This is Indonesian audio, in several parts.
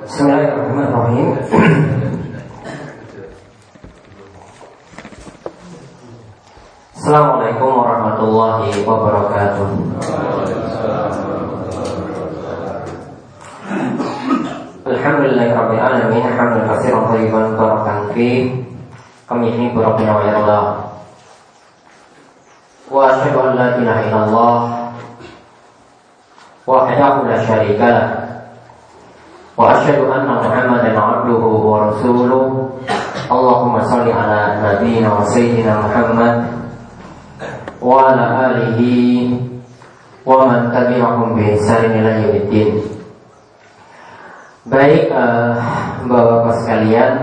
Bismillahirrahmanirrahim. Assalamualaikum warahmatullahi wabarakatuh. Alhamdulillahirabbil alamin hamdan katsiran thayyiban barakan fi kami ini rabbina wa yarda. Wa asyhadu an la ilaha illallah wahdahu la syarika lah. Wa rasuluh. Allahumma shalli ala nabiyyina wa sayyidina Muhammad wa ala alihi wa man tabi'ahum bi ihsan ila yaumiddin. Baik uh, Bapak-bapak sekalian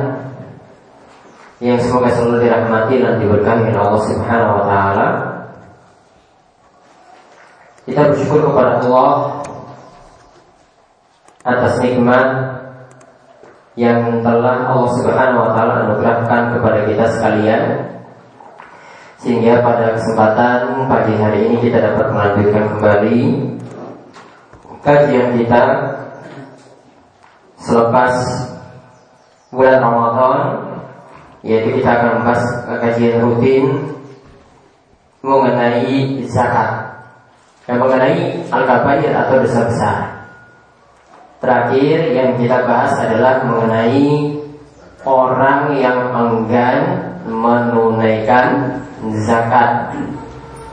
yang semoga selalu dirahmati dan diberkahi oleh Allah Subhanahu wa taala. Kita bersyukur kepada Allah atas nikmat yang telah Allah Subhanahu wa taala anugerahkan kepada kita sekalian sehingga pada kesempatan pagi hari ini kita dapat melanjutkan kembali kajian kita selepas bulan Ramadan yaitu kita akan membahas kajian rutin mengenai zakat dan mengenai al-kabair atau dosa besar. Terakhir yang kita bahas adalah mengenai orang yang enggan menunaikan zakat.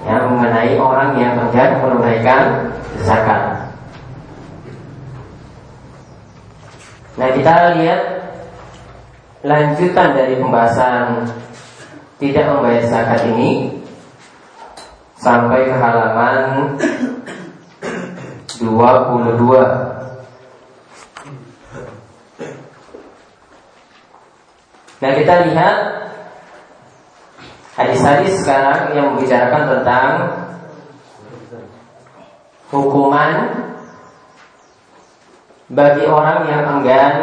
Ya, mengenai orang yang enggan menunaikan zakat. Nah kita lihat lanjutan dari pembahasan tidak membayar zakat ini sampai ke halaman 22. Nah kita lihat hadis-hadis sekarang yang membicarakan tentang hukuman bagi orang yang enggan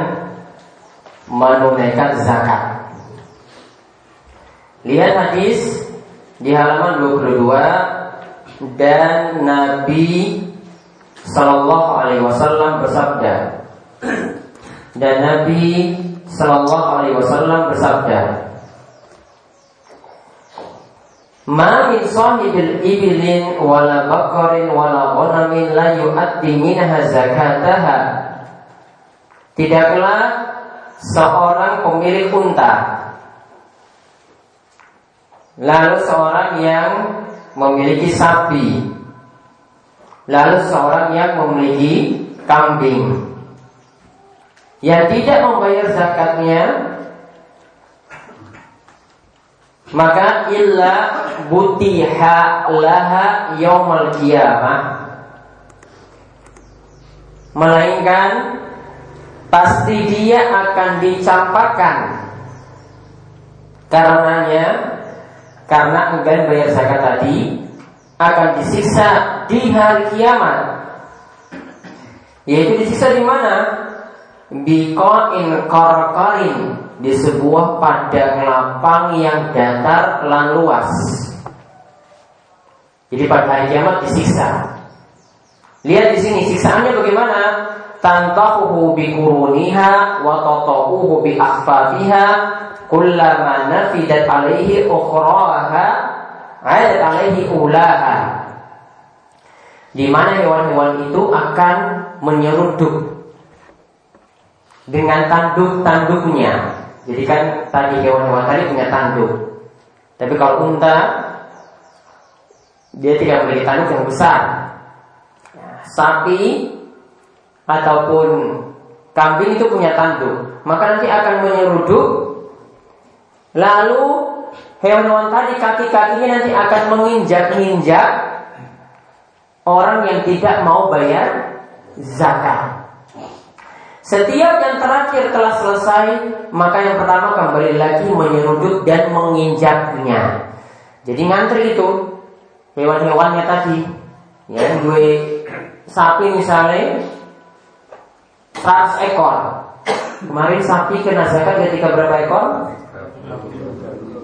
menunaikan zakat. Lihat hadis di halaman 22 dan Nabi Sallallahu Alaihi Wasallam bersabda dan Nabi Sallallahu Alaihi Wasallam bersabda Ma min sahibil ibilin wala bakarin wala ghanamin la yu'addi minha zakataha. Tidaklah seorang pemilik unta. Lalu seorang yang memiliki sapi. Lalu seorang yang memiliki kambing Yang tidak membayar zakatnya Maka illa butiha laha yaumal qiyamah. Melainkan pasti dia akan dicampakkan. Karenanya karena enggan bayar zakat tadi akan disiksa di hari kiamat. Yaitu disiksa di mana bikoin korkorin di sebuah padang lapang yang datar lan luas. Jadi pada hari kiamat disiksa. Lihat di sini siksaannya bagaimana? Tantahuhu bi kuruniha wa tatauhu bi akhfafiha kullama nafidat alaihi ukhraha adat alaihi ulaha. Di mana hewan-hewan itu akan menyeruduk dengan tanduk-tanduknya. Jadi kan tadi hewan-hewan tadi punya tanduk. Tapi kalau unta dia tidak memiliki tanduk yang besar. Sapi ataupun kambing itu punya tanduk, maka nanti akan menyeruduk. Lalu hewan-hewan tadi kaki-kakinya nanti akan menginjak-injak orang yang tidak mau bayar zakat. Setiap yang terakhir telah selesai, maka yang pertama kembali lagi menyeruduk dan menginjaknya. Jadi ngantri itu hewan-hewannya tadi, ya gue sapi misalnya 100 ekor. Kemarin sapi kena zakat ketika berapa ekor?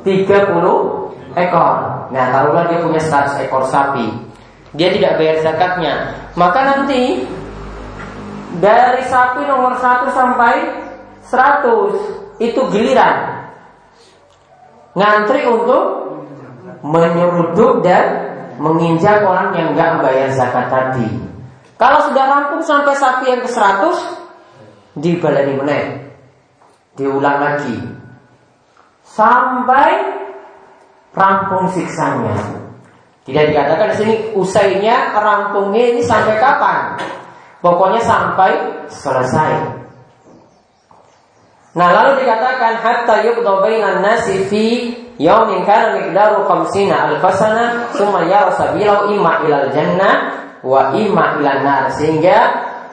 30 ekor. Nah, taruhlah dia punya 100 ekor sapi. Dia tidak bayar zakatnya. Maka nanti dari sapi nomor 1 sampai 100 itu giliran ngantri untuk menyeruduk dan menginjak orang yang nggak membayar zakat tadi. Kalau sudah rampung sampai sapi yang ke 100 dibalani meneh. Diulang lagi. Sampai rampung siksanya. Tidak dikatakan di sini usainya rampungnya ini sampai kapan? Pokoknya sampai selesai. Nah lalu dikatakan hatta yuqda bainan nasi fi yaumin kana miqdaru khamsina alfasana summa yara sabilahu imma ilal jannah wa imma ilan nar sehingga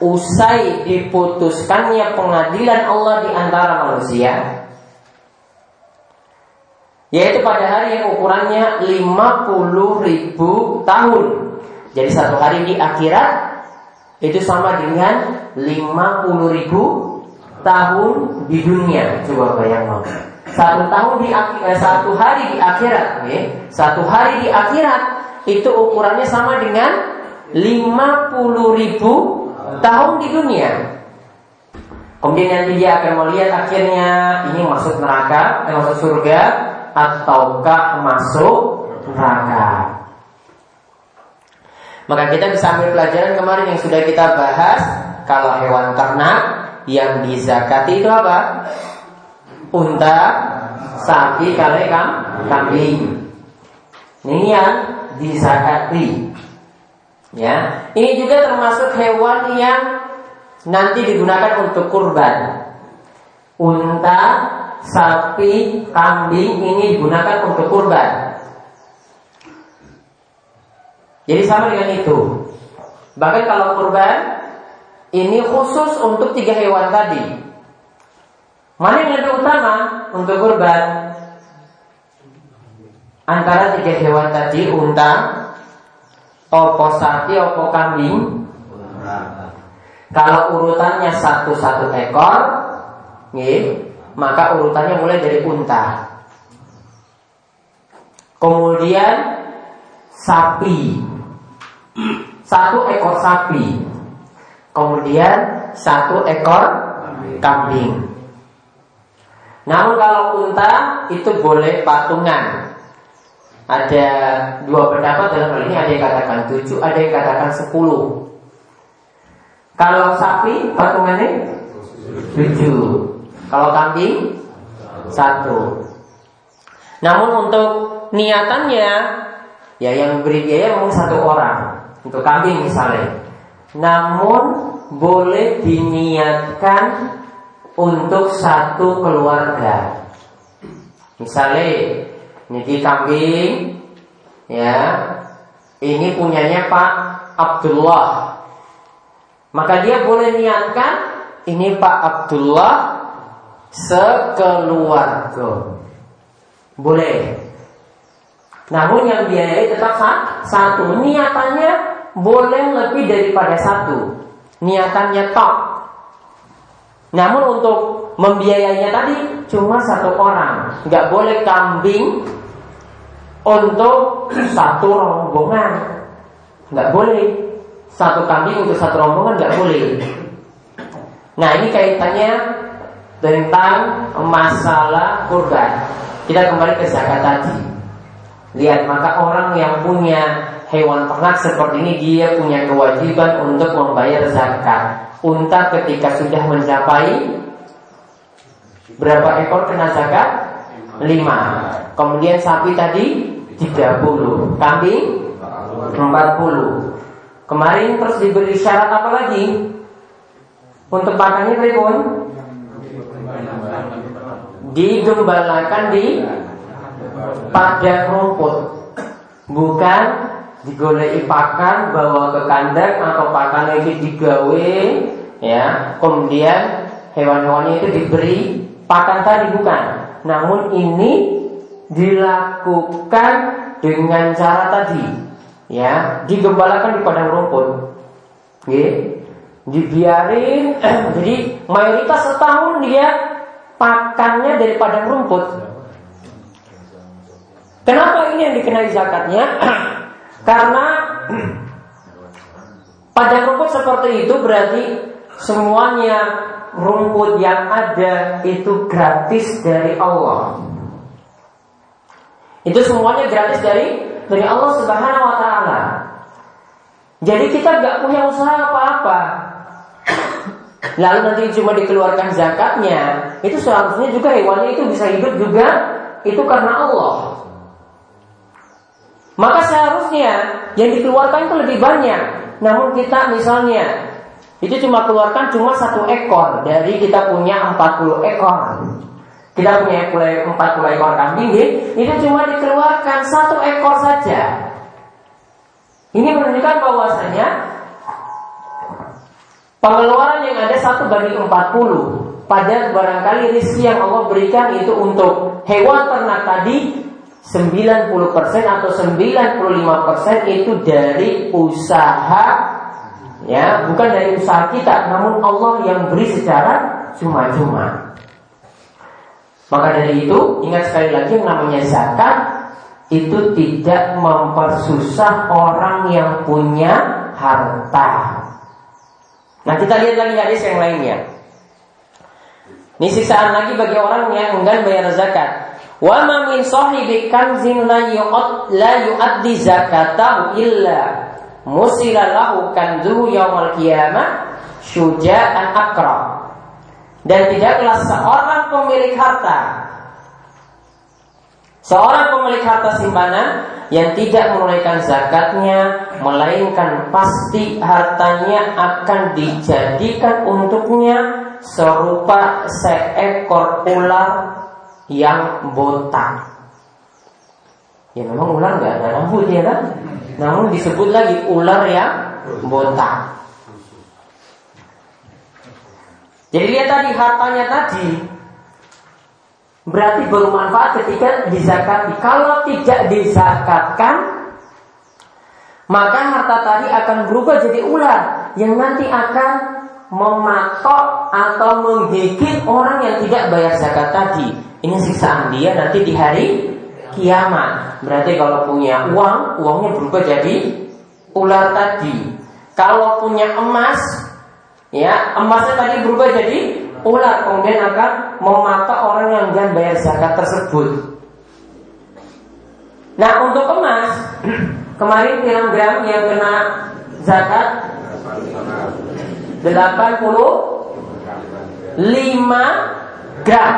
usai diputuskannya pengadilan Allah di antara manusia yaitu pada hari yang ukurannya 50 ribu tahun jadi satu hari di akhirat itu sama dengan 50 ribu tahun di dunia. Coba bayangkan. Satu tahun di eh, satu hari di akhirat, ya. satu hari di akhirat itu ukurannya sama dengan 50 ribu tahun di dunia. Kemudian nanti dia akan melihat akhirnya ini masuk neraka, eh, masuk surga, ataukah masuk neraka. Maka kita bisa ambil pelajaran kemarin yang sudah kita bahas Kalau hewan ternak yang dizakati itu apa? Unta, sapi, kale, kambing Ini yang dizakati Ya, ini juga termasuk hewan yang nanti digunakan untuk kurban. Unta, sapi, kambing ini digunakan untuk kurban. Jadi sama dengan itu. Bahkan kalau kurban ini khusus untuk tiga hewan tadi. Mana yang lebih utama untuk kurban? Antara tiga hewan tadi, unta, opo sapi, opo kambing. Kalau urutannya satu-satu ekor, nih, maka urutannya mulai dari unta. Kemudian sapi, satu ekor sapi, kemudian satu ekor kambing. Namun kalau unta itu boleh patungan. Ada dua pendapat dalam hal ini ada yang katakan tujuh, ada yang katakan sepuluh. Kalau sapi patungannya tujuh. Kalau kambing satu. Namun untuk niatannya ya yang beri biaya memang satu orang untuk kambing misalnya. Namun boleh diniatkan untuk satu keluarga. Misalnya ini kambing ya ini punyanya Pak Abdullah. Maka dia boleh niatkan ini Pak Abdullah sekeluarga. Boleh. Namun yang biayai tetap satu. Niatannya boleh lebih daripada satu. Niatannya top. Namun untuk membiayainya tadi cuma satu orang. Nggak boleh kambing untuk satu rombongan. Nggak boleh. Satu kambing untuk satu rombongan nggak boleh. Nah ini kaitannya tentang masalah kurban. Kita kembali ke zakat tadi. Lihat maka orang yang punya hewan ternak seperti ini dia punya kewajiban untuk membayar zakat. Unta ketika sudah mencapai berapa ekor kena zakat? 5. Kemudian sapi tadi 30, kambing 40. Kemarin terus diberi syarat apa lagi? Untuk pakannya berikut digembalakan di pada rumput bukan digoleki pakan bawa ke kandang atau pakan itu digawe ya. Kemudian hewan-hewannya itu diberi pakan tadi bukan. Namun ini dilakukan dengan cara tadi ya. Digembalakan di padang rumput ya dibiarin jadi mayoritas setahun dia pakannya dari padang rumput. Kenapa ini yang dikenai zakatnya? Karena pada rumput seperti itu berarti semuanya rumput yang ada itu gratis dari Allah. Itu semuanya gratis dari dari Allah Subhanahu wa taala. Jadi kita nggak punya usaha apa-apa. Lalu nanti cuma dikeluarkan zakatnya, itu seharusnya juga hewannya itu bisa hidup juga itu karena Allah. Maka seharusnya yang dikeluarkan itu lebih banyak. Namun kita misalnya itu cuma keluarkan cuma satu ekor dari kita punya 40 ekor. Kita punya 40 ekor kambing, itu cuma dikeluarkan satu ekor saja. Ini menunjukkan bahwasanya pengeluaran yang ada satu banding 40 pada barangkali rezeki yang Allah berikan itu untuk hewan ternak tadi 90% atau 95% itu dari usaha ya bukan dari usaha kita namun Allah yang beri secara cuma-cuma maka dari itu ingat sekali lagi yang namanya zakat itu tidak mempersusah orang yang punya harta. Nah kita lihat lagi hadis yang lainnya. Ini siksaan lagi bagi orang yang enggan bayar zakat. Wa ma min sahibi kanzin la yu'ad la yu'addi zakatahu illa musila lahu kanzuhu yaumal qiyamah syuja'an akram. Dan tidaklah seorang pemilik harta Seorang pemilik harta simpanan yang tidak menunaikan zakatnya, melainkan pasti hartanya akan dijadikan untuknya serupa seekor ular yang botak. Ya memang ular nggak ada rambut ya kan? Namun disebut lagi ular yang botak. Jadi lihat tadi hartanya tadi berarti bermanfaat ketika dizakati. Kalau tidak dizakatkan, maka harta tadi akan berubah jadi ular yang nanti akan mematok atau menggigit orang yang tidak bayar zakat tadi. Ini siksaan dia nanti di hari kiamat. Berarti kalau punya uang, uangnya berubah jadi ular tadi. Kalau punya emas, Ya, emasnya tadi berubah jadi ular, kemudian akan mematok orang yang enggan bayar zakat tersebut. Nah, untuk emas, kemarin kilogram yang kena zakat 85 gram.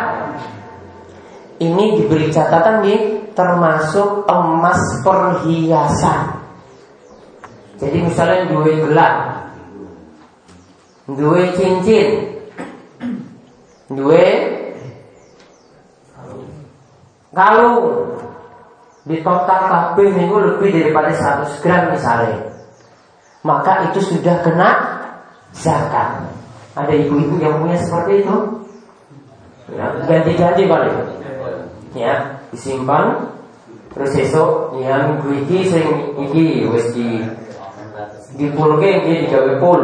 Ini diberi catatan nih termasuk emas perhiasan. Jadi misalnya dua gelang Dua cincin Dua kalung di total kabeh minggu lebih daripada 100 gram misalnya maka itu sudah kena zakat ada ibu-ibu yang punya seperti itu ya, ganti-ganti balik ya disimpan terus esok ya minggu ini sing iki wis di dipulke iki digawe pul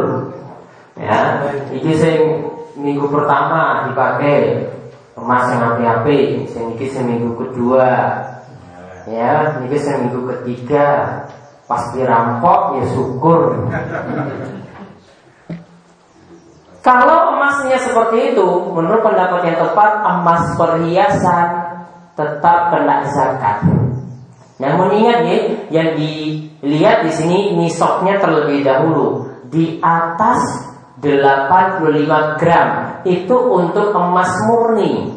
Ya, iki sing minggu pertama dipakai emas yang api-api, sing iki sing minggu kedua. Ya, iki sing minggu ketiga. Pas dirampok ya syukur. Kalau emasnya seperti itu, menurut pendapat yang tepat, emas perhiasan tetap kena zakat. Namun ingat ya, yang dilihat di sini nisabnya terlebih dahulu. Di atas 85 gram itu untuk emas murni.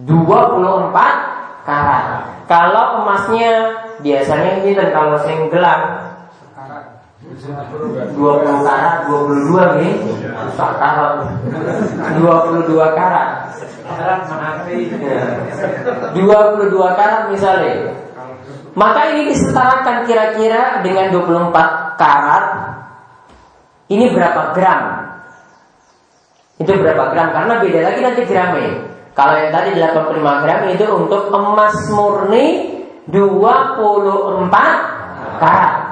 24 karat. Kalau emasnya biasanya ini dan kalau sing gelang 20 karat 22 nih Sak karat 22 karat 22 karat misalnya maka ini disetarakan kira-kira dengan 24 karat ini berapa gram? Itu berapa gram? Karena beda lagi nanti gramnya. Kalau yang tadi 85 gram itu untuk emas murni 24 karat.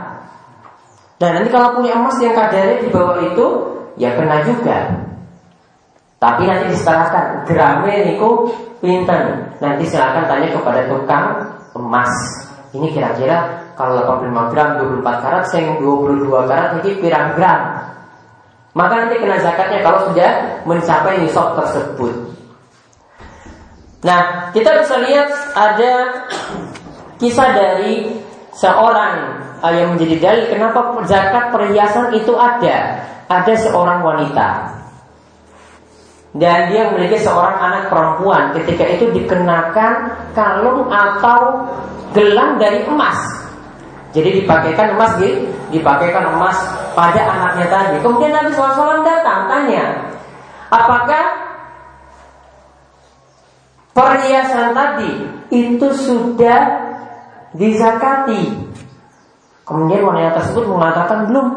Dan nanti kalau punya emas yang kadarnya di bawah itu ya kena juga. Tapi nanti disetarakan gramnya niku pinten. Nanti silahkan tanya kepada tukang emas. Ini kira-kira kalau 85 gram 24 karat, saya 22 karat ini pirang gram. Maka nanti kena zakatnya kalau sudah mencapai nisab tersebut. Nah, kita bisa lihat ada kisah dari seorang uh, yang menjadi dalil kenapa zakat perhiasan itu ada. Ada seorang wanita dan dia memiliki seorang anak perempuan. Ketika itu dikenakan kalung atau gelang dari emas. Jadi dipakaikan emas, dipakaikan emas pada anaknya tadi. Kemudian Nabi SAW datang tanya, apakah perhiasan tadi itu sudah dizakati? Kemudian wanita tersebut mengatakan belum.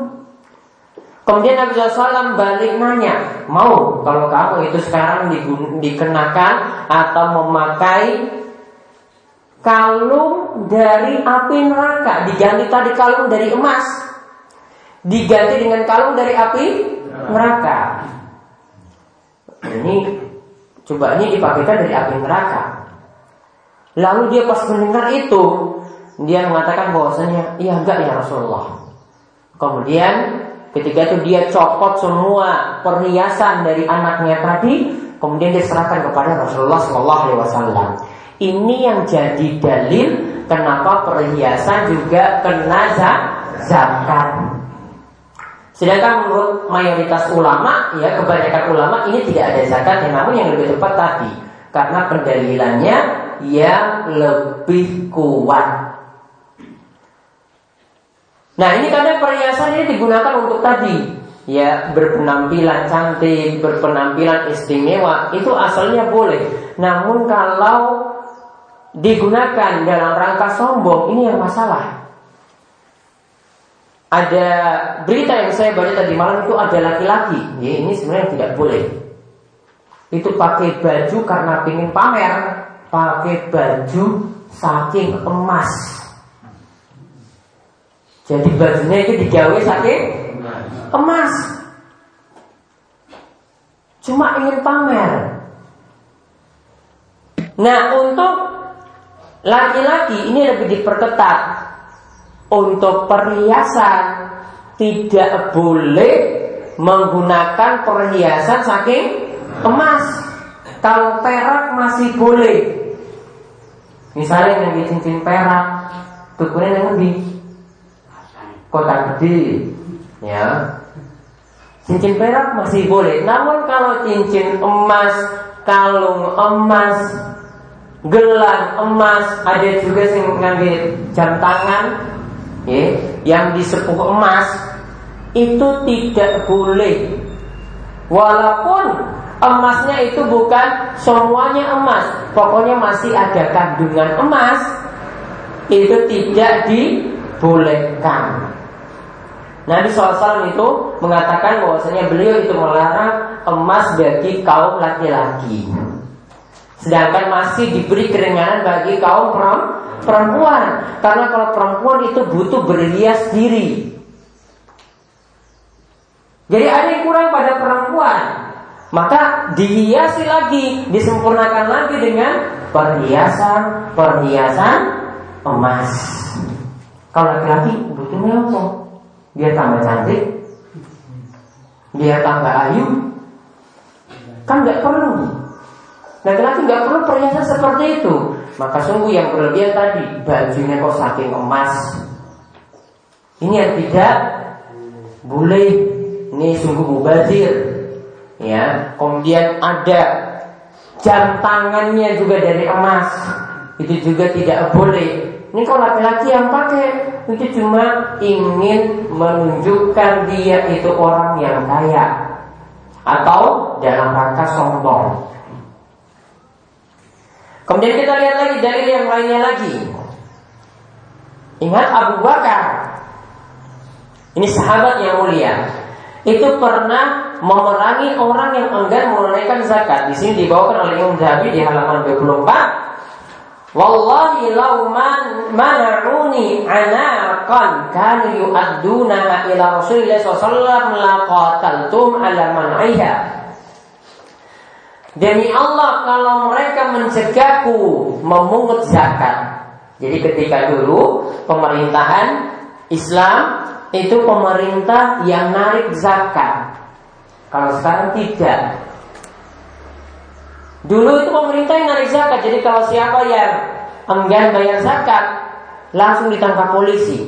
Kemudian Nabi SAW balik nanya, mau kalau kamu itu sekarang dikenakan atau memakai kalung dari api neraka? Diganti tadi kalung dari emas. Diganti dengan kalung dari api neraka. Ini coba ini dipakaikan dari api neraka. Lalu dia pas mendengar itu dia mengatakan bahwasanya iya enggak ya Rasulullah kemudian ketika itu dia copot semua perhiasan dari anaknya tadi kemudian diserahkan kepada Rasulullah Shallallahu Alaihi Wasallam ini yang jadi dalil kenapa perhiasan juga kena zakat. Sedangkan menurut mayoritas ulama, ya kebanyakan ulama ini tidak ada zakat, ya, namun yang lebih tepat tadi karena pendalilannya yang lebih kuat. Nah ini karena perhiasan ini digunakan untuk tadi ya berpenampilan cantik, berpenampilan istimewa itu asalnya boleh. Namun kalau digunakan dalam rangka sombong ini yang masalah. Ada berita yang saya baca tadi malam itu ada laki-laki, ya, ini sebenarnya tidak boleh. Itu pakai baju karena ingin pamer, pakai baju saking emas. Jadi bajunya itu digawe saking emas. Cuma ingin pamer. Nah, untuk Laki-laki ini lebih diperketat Untuk perhiasan Tidak boleh Menggunakan perhiasan saking emas Kalau perak masih boleh Misalnya yang cincin perak Tukunya yang di Kota gede Ya Cincin perak masih boleh Namun kalau cincin emas Kalung emas gelang emas, ada juga yang ngambil jam tangan, ya, yang disepuh emas itu tidak boleh. Walaupun emasnya itu bukan semuanya emas, pokoknya masih ada kandungan emas, itu tidak dibolehkan. Nabi SAW itu mengatakan bahwasanya beliau itu melarang emas bagi kaum laki-laki. Sedangkan masih diberi keringanan bagi kaum perempuan Karena kalau perempuan itu butuh berhias diri Jadi ada yang kurang pada perempuan Maka dihiasi lagi Disempurnakan lagi dengan Perhiasan-perhiasan emas Kalau laki-laki butuhnya apa? Biar tambah cantik Biar tambah ayu Kan nggak perlu Laki-laki nggak perlu perhiasan seperti itu. Maka sungguh yang berlebihan tadi bajunya kok saking emas. Ini yang tidak boleh. Ini sungguh mubazir. Ya, kemudian ada jam tangannya juga dari emas. Itu juga tidak boleh. Ini kalau laki-laki yang pakai itu cuma ingin menunjukkan dia itu orang yang kaya atau dalam rangka sombong. Kemudian kita lihat lagi dari yang lainnya lagi. Ingat Abu Bakar. Ini sahabat yang mulia. Itu pernah memerangi orang yang enggan menunaikan zakat. Di sini dibawakan oleh Imam Zahabi di halaman 24. Wallahi law man mana'uni anaqan kanu yu'adduna ila Rasulillah sallallahu laqataltum ala man'iha Demi Allah kalau mereka mencegahku memungut zakat. Jadi ketika dulu pemerintahan Islam itu pemerintah yang narik zakat. Kalau sekarang tidak. Dulu itu pemerintah yang narik zakat, jadi kalau siapa yang enggan bayar zakat, langsung ditangkap polisi.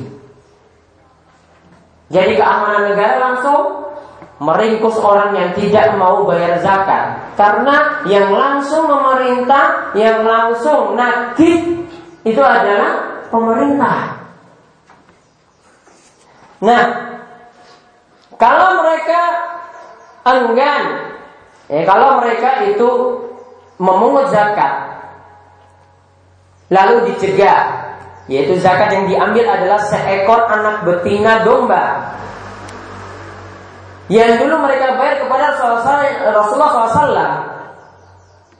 Jadi keamanan negara langsung meringkus orang yang tidak mau bayar zakat. Karena yang langsung memerintah, yang langsung nagih itu adalah pemerintah. Nah, kalau mereka enggan, ya kalau mereka itu memungut zakat, lalu dicegah, yaitu zakat yang diambil adalah seekor anak betina domba. Yang dulu mereka bayar kepada Rasulullah SAW.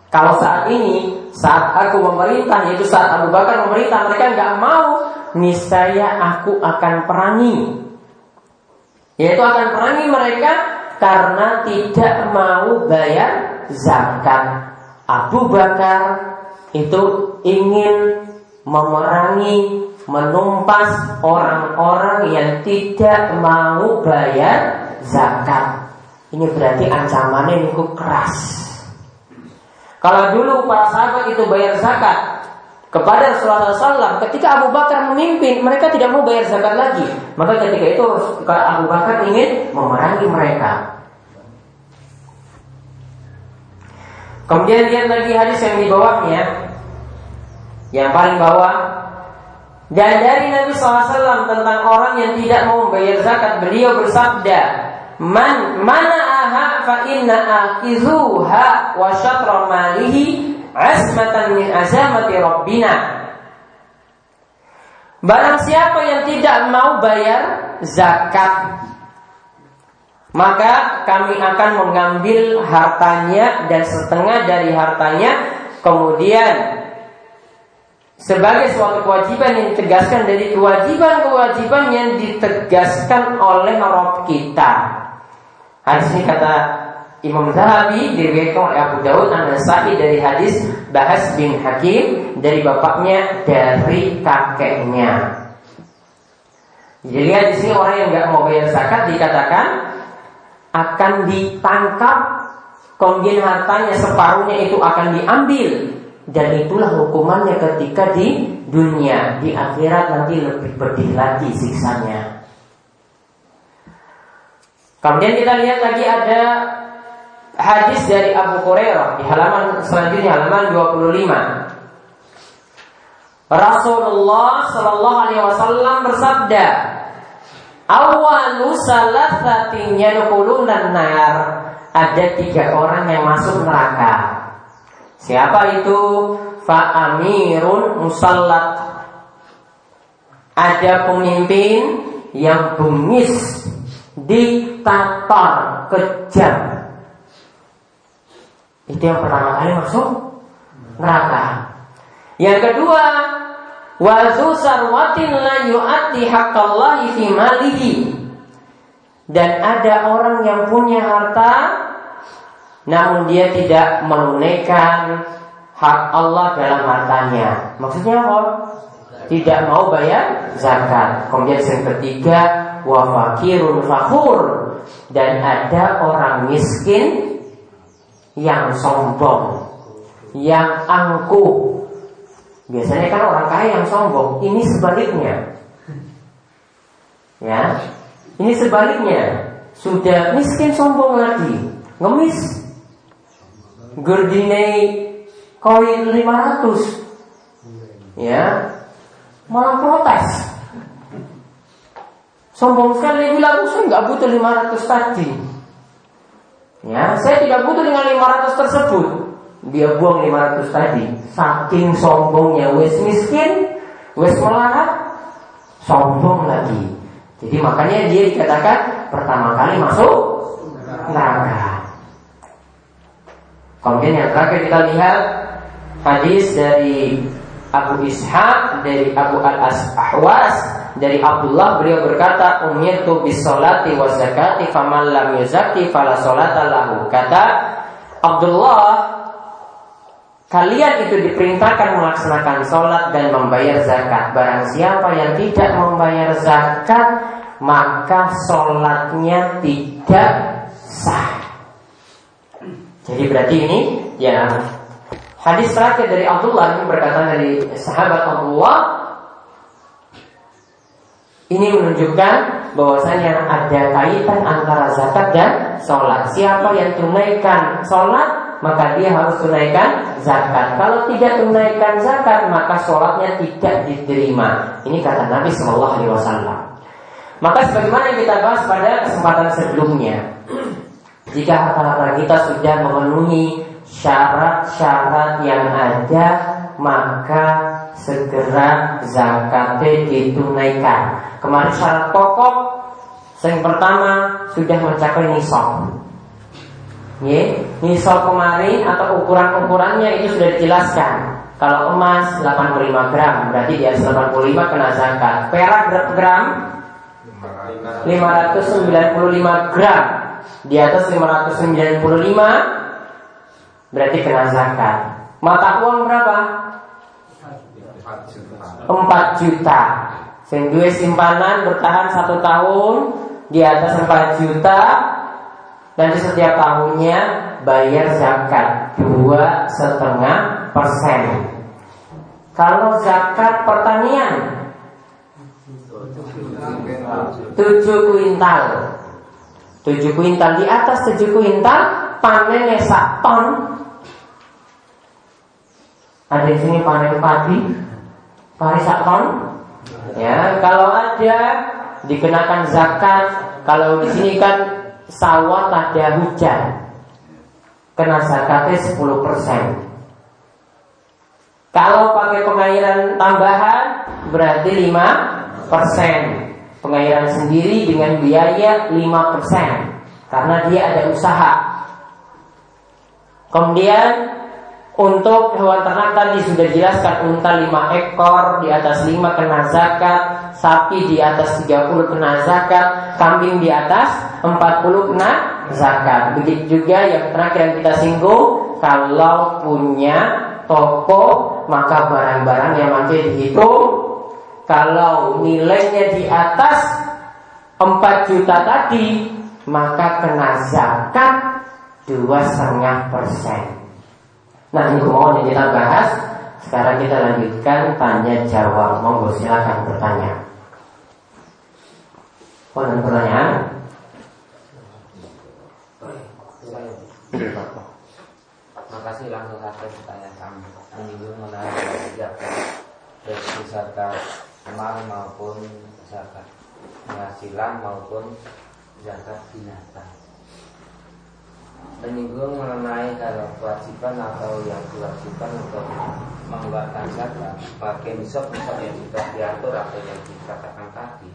Kalau saat ini, saat aku memerintah, yaitu saat Abu Bakar memerintah, mereka nggak mau, niscaya aku akan perangi. Yaitu akan perangi mereka karena tidak mau bayar zakat. Abu Bakar itu ingin memerangi, menumpas orang-orang yang tidak mau bayar zakat. Ini berarti ancamannya cukup keras. Kalau dulu para sahabat itu bayar zakat, kepada Rasulullah SAW ketika Abu Bakar memimpin mereka tidak mau bayar zakat lagi maka ketika itu Abu Bakar ingin memerangi mereka kemudian lihat lagi hadis yang di bawahnya. Yang paling bawah. Dan dari Nabi SAW tentang orang yang tidak mau membayar zakat beliau bersabda man mana aha fa inna akizuha wa syatra malihi asmatan min azamati rabbina. Barang siapa yang tidak mau bayar zakat Maka kami akan mengambil hartanya dan setengah dari hartanya Kemudian sebagai suatu kewajiban yang ditegaskan dari kewajiban-kewajiban yang ditegaskan oleh Rob kita. Hadis ini kata Imam Zahabi diriwayatkan oleh Abu Daud dan Nasai dari hadis Bahas bin Hakim dari bapaknya dari kakeknya. Jadi di sini orang yang nggak mau bayar zakat dikatakan akan ditangkap, kemudian hartanya separuhnya itu akan diambil dan itulah hukumannya ketika di dunia di akhirat nanti lebih pedih lagi siksanya. Kemudian kita lihat lagi ada hadis dari Abu Hurairah di halaman selanjutnya halaman 25. Rasulullah Shallallahu Alaihi Wasallam bersabda, awalu salasatin yadkhuluna nar. Ada tiga orang yang masuk neraka. Siapa itu? Fa amirun musallat. Ada pemimpin yang bengis, diktator, kejam, itu yang pertama kali masuk neraka. Yang kedua, wazu sarwatin la yu'ati haqqallahi fi malihi. Dan ada orang yang punya harta namun dia tidak menunaikan hak Allah dalam hartanya. Maksudnya apa? Tidak mau bayar zakat. Kemudian yang ketiga, wa fakirun fakhur dan ada orang miskin yang sombong, yang angkuh. Biasanya kan orang kaya yang sombong, ini sebaliknya. Ya, ini sebaliknya. Sudah miskin sombong lagi, ngemis. Gerdinei koin 500 Ya. Malah protes. Sombong sekali. Bilang saya nggak butuh 500 tadi. Ya, saya tidak butuh dengan 500 tersebut. Dia buang 500 tadi. Saking sombongnya wes miskin, wes melarat, sombong lagi. Jadi makanya dia dikatakan pertama kali masuk neraka. Kemudian yang terakhir kita lihat hadis dari Abu Ishaq dari Abu Al Ahwas dari Abdullah beliau berkata umirtu bis wa zakati faman lam fala salata lahu kata Abdullah Kalian itu diperintahkan melaksanakan sholat dan membayar zakat Barang siapa yang tidak membayar zakat Maka sholatnya tidak sah Jadi berarti ini ya hadis terakhir dari Abdullah ini berkata dari sahabat Abdullah ini menunjukkan bahwasanya ada kaitan antara zakat dan sholat. Siapa yang tunaikan sholat, maka dia harus tunaikan zakat. Kalau tidak tunaikan zakat, maka sholatnya tidak diterima. Ini kata Nabi Shallallahu Alaihi Wasallam. Maka sebagaimana yang kita bahas pada kesempatan sebelumnya, jika harta kita sudah memenuhi syarat-syarat yang ada, maka segera zakatnya ditunaikan. Kemarin syarat pokok yang pertama sudah mencapai nisab. Ye, nisab kemarin atau ukuran-ukurannya itu sudah dijelaskan. Kalau emas 85 gram berarti di atas 85 kena zakat. Perak berapa gram? 595 gram. Di atas 595 berarti kena zakat. Mata uang berapa? 4 juta. Sing duwe simpanan bertahan satu tahun di atas 4 juta dan setiap tahunnya bayar zakat dua setengah persen. Kalau zakat pertanian tujuh kuintal, tujuh kuintal di atas tujuh kuintal panennya sak ton. Ada di sini panen padi, sak ton, Ya, kalau ada dikenakan zakat, kalau di sini kan sawah ada hujan, kena zakatnya 10%. Kalau pakai pengairan tambahan berarti 5%. Pengairan sendiri dengan biaya 5% karena dia ada usaha. Kemudian untuk hewan ternak tadi sudah jelaskan unta 5 ekor di atas 5 kena zakat, sapi di atas 30 kena zakat, kambing di atas 40 kena zakat. Begitu juga yang terakhir yang kita singgung, kalau punya toko maka barang-barang yang masih dihitung kalau nilainya di atas 4 juta tadi maka kena zakat dua setengah persen. Nah ini mohon yang kita bahas. Sekarang kita lanjutkan tanya jawab. Monggo silakan bertanya. Oh dan pertanyaan? Makasih langsung saja pertanyaan kami Menyinggung mengenai zakat Dari zakat mal maupun zakat penghasilan maupun zakat binatang menyinggung mengenai kalau kewajiban atau yang diwajibkan untuk mengeluarkan zakat bagian nisab nisab yang sudah diatur atau yang dikatakan tadi.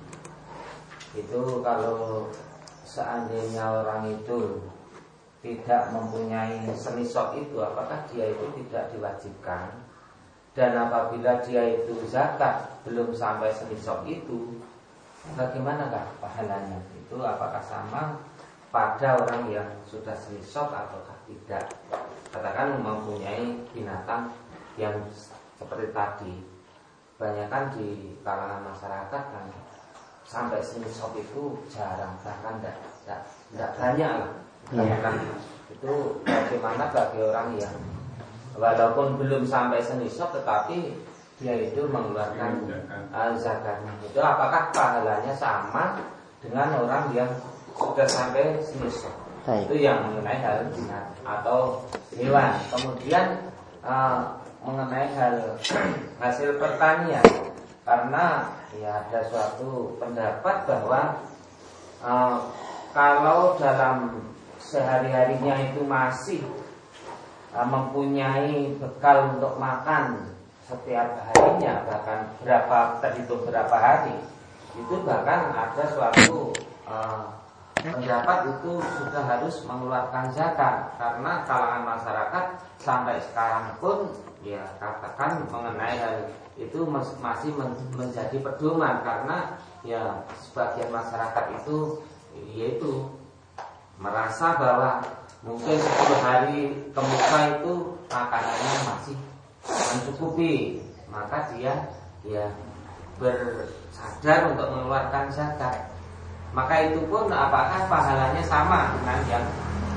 Itu kalau seandainya orang itu tidak mempunyai senisab itu apakah dia itu tidak diwajibkan? Dan apabila dia itu zakat belum sampai senisab itu bagaimana pahalanya? Itu apakah sama pada orang yang sudah selisok ataukah tidak. Katakan mempunyai binatang yang seperti tadi. Kan di kalangan masyarakat kan sampai selisok itu jarang bahkan tidak tidak, tidak banyak lah. Yeah. kan itu bagaimana bagi orang yang walaupun belum sampai senisok tetapi dia itu mengeluarkan uh, zakatnya. Itu apakah pahalanya sama dengan orang yang sudah sampai semester. Itu yang mengenai hal jinat atau hewan. Kemudian uh, mengenai hal hasil pertanian karena ya ada suatu pendapat bahwa uh, kalau dalam sehari-harinya itu masih uh, mempunyai bekal untuk makan setiap harinya bahkan berapa terhitung berapa hari itu bahkan ada suatu uh, pendapat itu sudah harus mengeluarkan zakat karena kalangan masyarakat sampai sekarang pun ya katakan mengenai hal itu masih menjadi pedoman karena ya sebagian masyarakat itu yaitu merasa bahwa mungkin 10 hari kemuka itu makanannya masih mencukupi maka dia ya bersadar untuk mengeluarkan zakat maka itu pun apakah pahalanya sama dengan yang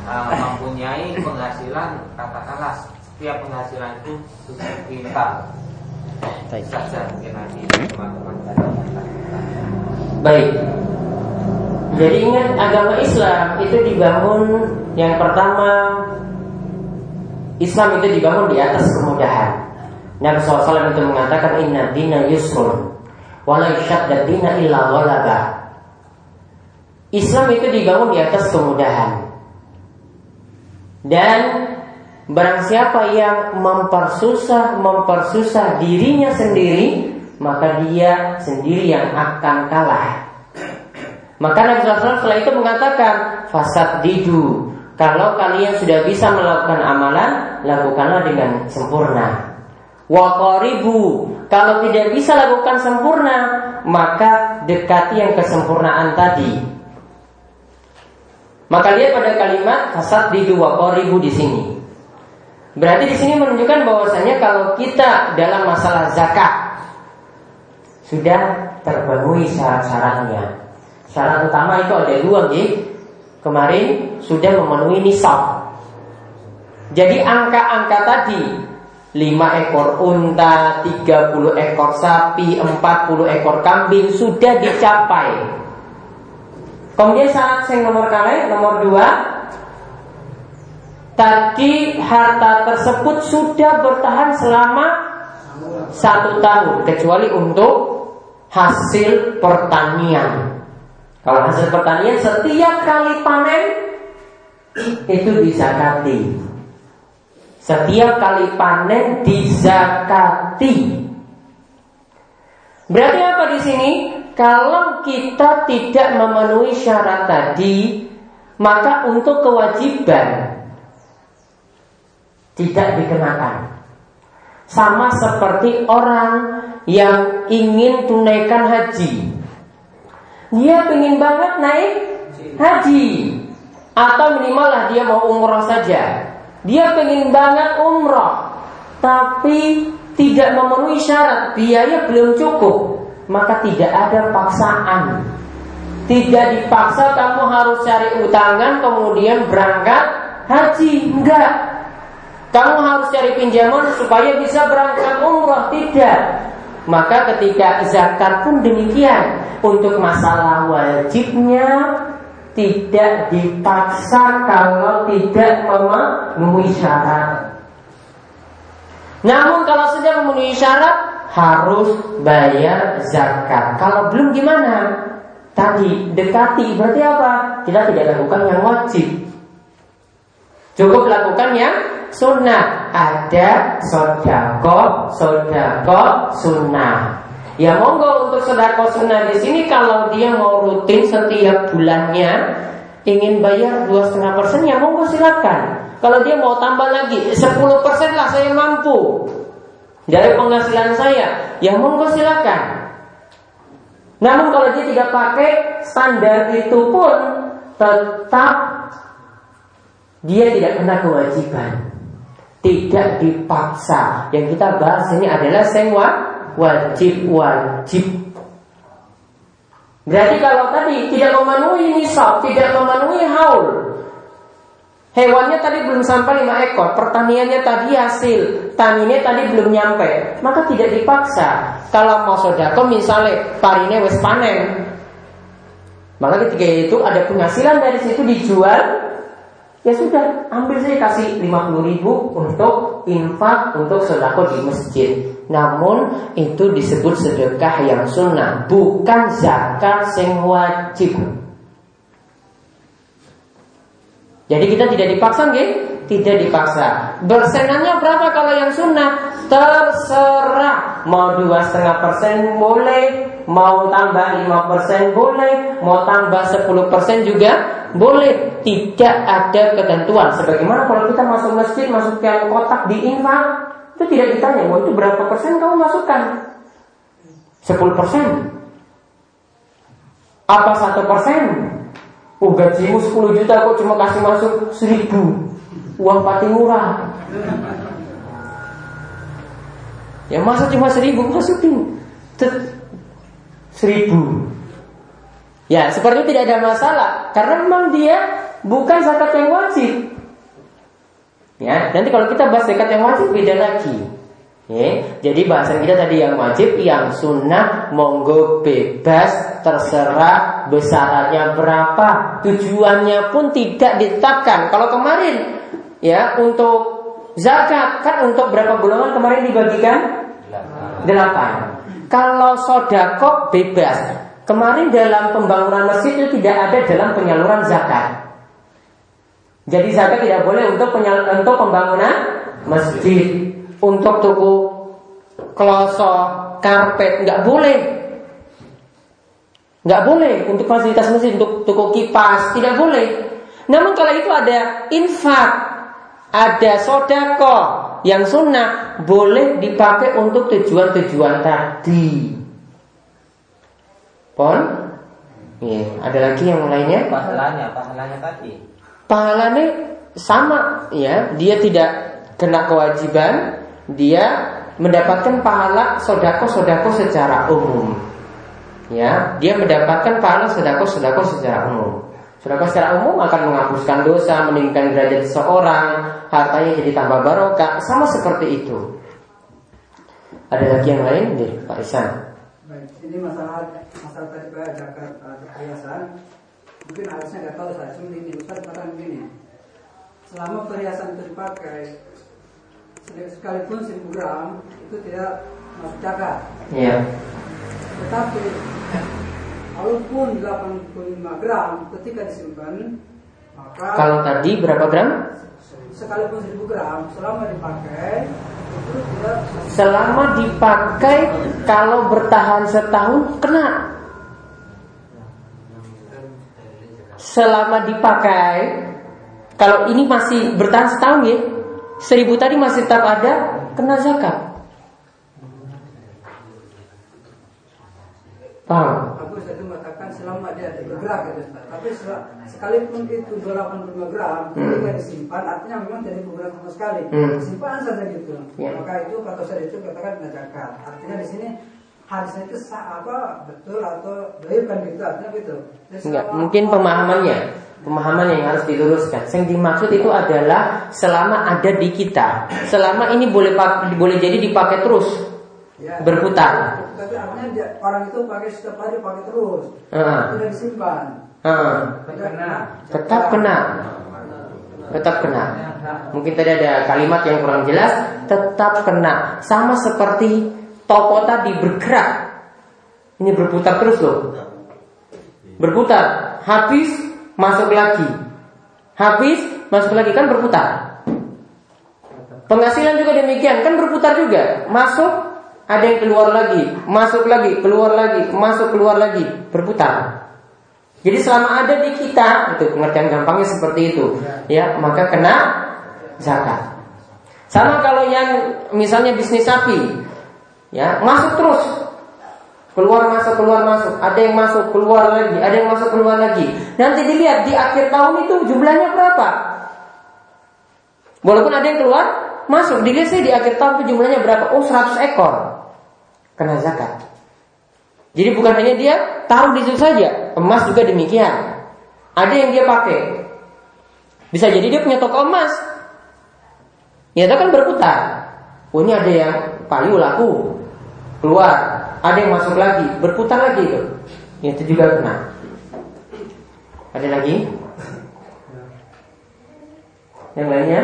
uh, mempunyai penghasilan katakanlah setiap penghasilan itu tujuh kintal saja mungkin nanti teman-teman Baik. Jadi ingat agama Islam itu dibangun yang pertama Islam itu dibangun di atas kemudahan. Nabi SAW itu mengatakan inna dina yusrun wala dan dina illa walaba. Islam itu dibangun di atas kemudahan. Dan barang siapa yang mempersusah mempersusah dirinya sendiri, maka dia sendiri yang akan kalah. Maka Nabi SAW setelah itu mengatakan fasad didu. Kalau kalian sudah bisa melakukan amalan, lakukanlah dengan sempurna. Wakoribu Kalau tidak bisa lakukan sempurna Maka dekati yang kesempurnaan tadi Maka lihat pada kalimat Fasad di dua koribu di sini Berarti di sini menunjukkan bahwasanya kalau kita dalam masalah zakat sudah terpenuhi syarat-syaratnya. Syarat utama itu ada dua, nih. Kemarin sudah memenuhi nisab. Jadi angka-angka tadi 5 ekor unta, 30 ekor sapi, 40 ekor kambing sudah dicapai. Kemudian syarat yang nomor kali, nomor dua, tadi harta tersebut sudah bertahan selama satu tahun, kecuali untuk hasil pertanian. Kalau hasil pertanian setiap kali panen itu disakati. Setiap kali panen dizakati. Berarti apa di sini? Kalau kita tidak memenuhi syarat tadi, maka untuk kewajiban tidak dikenakan. Sama seperti orang yang ingin tunaikan haji. Dia ingin banget naik haji. Atau minimal lah dia mau umroh saja. Dia pengen banget umroh, tapi tidak memenuhi syarat, biaya belum cukup, maka tidak ada paksaan. Tidak dipaksa kamu harus cari utangan kemudian berangkat haji, enggak. Kamu harus cari pinjaman supaya bisa berangkat umroh, tidak. Maka ketika zakat pun demikian Untuk masalah wajibnya tidak dipaksa kalau tidak memenuhi syarat. Namun kalau sudah memenuhi syarat harus bayar zakat. Kalau belum gimana? Tadi dekati berarti apa? Kita tidak lakukan yang wajib. Cukup lakukan yang sunnah. Ada sodako, sodako, sunnah. Ya monggo untuk sedekah sunnah di sini kalau dia mau rutin setiap bulannya ingin bayar dua setengah persen ya monggo silakan. Kalau dia mau tambah lagi 10 persen lah saya mampu dari penghasilan saya ya monggo silakan. Namun kalau dia tidak pakai standar itu pun tetap dia tidak kena kewajiban. Tidak dipaksa. Yang kita bahas ini adalah sewa wajib-wajib. Berarti kalau tadi tidak memenuhi nisab, tidak memenuhi haul, hewannya tadi belum sampai lima ekor, pertaniannya tadi hasil, taninya tadi belum nyampe, maka tidak dipaksa. Kalau mau sodako misalnya parine wes panen, maka ketika itu ada penghasilan dari situ dijual, Ya sudah, ambil saya kasih 50 ribu untuk infak untuk sodako di masjid. Namun itu disebut sedekah yang sunnah, bukan zakat yang wajib. Jadi kita tidak dipaksa, nggih? Tidak dipaksa. Bersenannya berapa kalau yang sunnah? Terserah. Mau dua setengah persen boleh, mau tambah lima persen boleh, mau tambah sepuluh persen juga boleh. Tidak ada ketentuan. Sebagaimana kalau kita masuk masjid, masukkan kotak di infak, itu tidak ditanya, mau itu berapa persen kamu masukkan? Sepuluh persen. Apa satu persen? Oh gajimu 10 juta kok cuma kasih masuk seribu Uang pati murah Ya masa cuma seribu masukin Seribu Ya, seperti itu tidak ada masalah karena memang dia bukan zakat yang wajib. Ya, nanti kalau kita bahas zakat yang wajib beda lagi. Ya, jadi bahasan kita tadi yang wajib, yang sunnah, monggo bebas, terserah besarannya berapa, tujuannya pun tidak ditetapkan. Kalau kemarin ya untuk zakat kan untuk berapa golongan kemarin dibagikan? Delapan. Kalau sodako bebas. Kemarin dalam pembangunan masjid itu tidak ada dalam penyaluran zakat. Jadi zakat tidak boleh untuk untuk pembangunan masjid untuk tuku kloso, karpet, nggak boleh. Nggak boleh untuk fasilitas mesin, untuk tuku kipas, tidak boleh. Namun kalau itu ada infak, ada sodako yang sunnah, boleh dipakai untuk tujuan-tujuan tadi. Pon? Iya, ada lagi yang lainnya? Pahalanya, pahalanya tadi. Pahalanya sama, ya. Dia tidak kena kewajiban, dia mendapatkan pahala sodako-sodako secara umum. Ya, dia mendapatkan pahala sodako-sodako secara umum. Sodako secara umum akan menghapuskan dosa, meningkatkan derajat seseorang, hartanya jadi tambah barokah, sama seperti itu. Ada lagi yang lain, nih, Pak Isan? Baik, ini masalah masalah tadi Pak zakat perhiasan. Mungkin harusnya nggak tahu saya, cuma ini Ustaz katakan begini. Selama perhiasan itu dipakai sekalipun 1000 gram itu tidak masuk zakat. Iya. Tetapi walaupun 85 gram ketika disimpan maka Kalau tadi berapa gram? sekalipun 1000 gram selama dipakai itu tidak Selama dipakai kalau bertahan setahun kena. Selama dipakai kalau ini masih bertahan setahun ya, seribu tadi masih tetap ada, kena zakat. Paham? Aku tadi mengatakan selama dia bergerak gitu. Tapi sekalipun itu 285 gram ketika disimpan artinya memang tidak bergerak sama sekali. Hmm. Simpan saja gitu. Maka itu kata saya itu katakan tidak zakat. Artinya di sini harusnya itu apa betul atau baik kan gitu artinya gitu. Enggak, mungkin pemahamannya Pemahaman yang harus diluruskan Yang dimaksud itu adalah Selama ada di kita Selama ini boleh boleh jadi dipakai terus Ya. Berputar. Tapi artinya dia, orang itu pakai setiap hari pakai terus. Ah. Tidak disimpan. Ah, Tidak Tetap kena. Tetap kena. Mungkin tadi ada kalimat yang kurang jelas. Tetap kena. Sama seperti toko tadi bergerak. Ini berputar terus loh. Berputar. Habis masuk lagi. Habis masuk lagi. Kan berputar. Penghasilan juga demikian. Kan berputar juga. Masuk ada yang keluar lagi Masuk lagi keluar lagi Masuk keluar lagi berputar jadi selama ada di kita, itu pengertian gampangnya seperti itu, ya maka kena zakat. Sama kalau yang misalnya bisnis sapi, ya masuk terus, keluar masuk keluar masuk, ada yang masuk keluar lagi, ada yang masuk keluar lagi. Nanti dilihat di akhir tahun itu jumlahnya berapa. Walaupun ada yang keluar masuk, dilihat sih di akhir tahun itu jumlahnya berapa? Oh 100 ekor, kena zakat. Jadi bukan hanya dia taruh di situ saja, emas juga demikian. Ada yang dia pakai. Bisa jadi dia punya toko emas. Ya itu kan berputar. Oh ini ada yang payu laku keluar, ada yang masuk lagi, berputar lagi itu. Ya, itu juga kena. Ada lagi? Yang lainnya?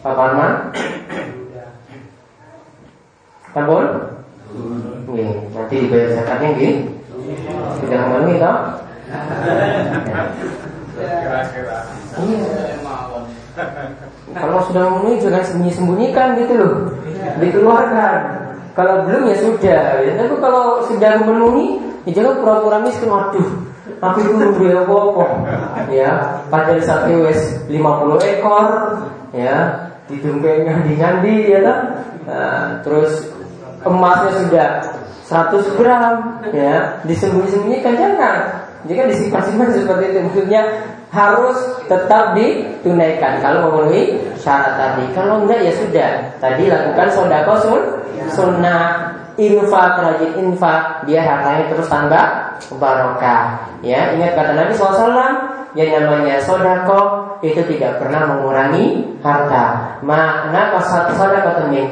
Pak Parman? Tabun? Nggih, nanti dibayar zakatnya nggih. Sudah memenuhi toh? Iya. Kalau sudah memenuhi jangan sembunyi-sembunyikan gitu loh. Dikeluarkan. Kalau belum ya sudah. Ya, tapi kalau sudah memenuhi, ya jangan pura-pura miskin. Waduh, aku itu membeli apa-apa. Ya, padahal satu wes 50 ekor, ya, didumpeng ngandi-ngandi ya toh. Nah, terus emasnya sudah 100 gram ya. Disembunyi-sembunyikan jangan jika disimpan-simpan seperti itu. Maksudnya harus tetap ditunaikan. Kalau memenuhi syarat tadi. Kalau enggak ya sudah. Tadi lakukan sodako sun sunnah. Infak rajin infak biar hartanya terus tambah barokah. Ya, ingat kata Nabi SAW, yang namanya sodako itu tidak pernah mengurangi harta. Makna kasat sodako teman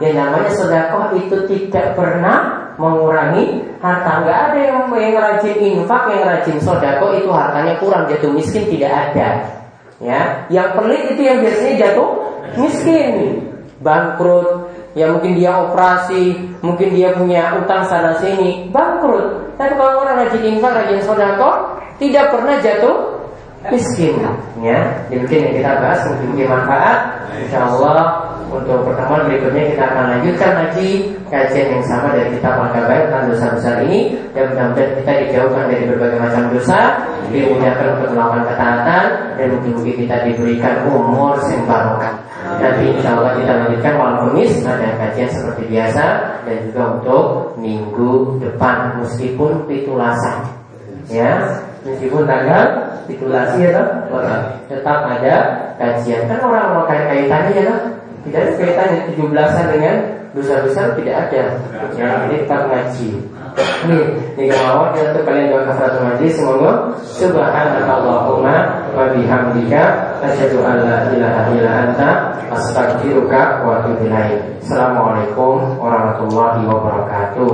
yang namanya sodako itu tidak pernah mengurangi harta. Enggak ada yang yang rajin infak, yang rajin sodako itu hartanya kurang jatuh miskin tidak ada. Ya, yang pelit itu yang biasanya jatuh miskin, bangkrut, ya mungkin dia operasi, mungkin dia punya utang sana sini, bangkrut. Tapi kalau orang rajin infak, rajin sodako, tidak pernah jatuh miskin ya demikian yang kita bahas mungkin manfaat Insya Allah untuk pertemuan berikutnya kita akan lanjutkan lagi kajian yang sama dari kitab Al-Kabair tentang dosa besar ini. Dan mudah-mudahan kita dijauhkan dari berbagai macam dosa dimudahkan untuk melakukan ketaatan dan mungkin-mungkin kita diberikan umur yang barokah nanti insya Allah kita lanjutkan malam Kamis ada kajian seperti biasa dan juga untuk minggu depan meskipun pitulasan ya meskipun tanggal titulasi ya toh? Tetap ada kajian. Kan orang-orang kait kaitannya ya toh? Tidak ada kaitannya. Tujuh belasan dengan dosa besar tidak ada. Ya tetap ngaji. Nih, ini kemauan ya untuk kalian doa kafaratul majlis semoga subhanakallahumma wa bihamdika asyhadu an la ilaha illa anta astaghfiruka wa atubu ilaik. Assalamualaikum warahmatullahi wabarakatuh.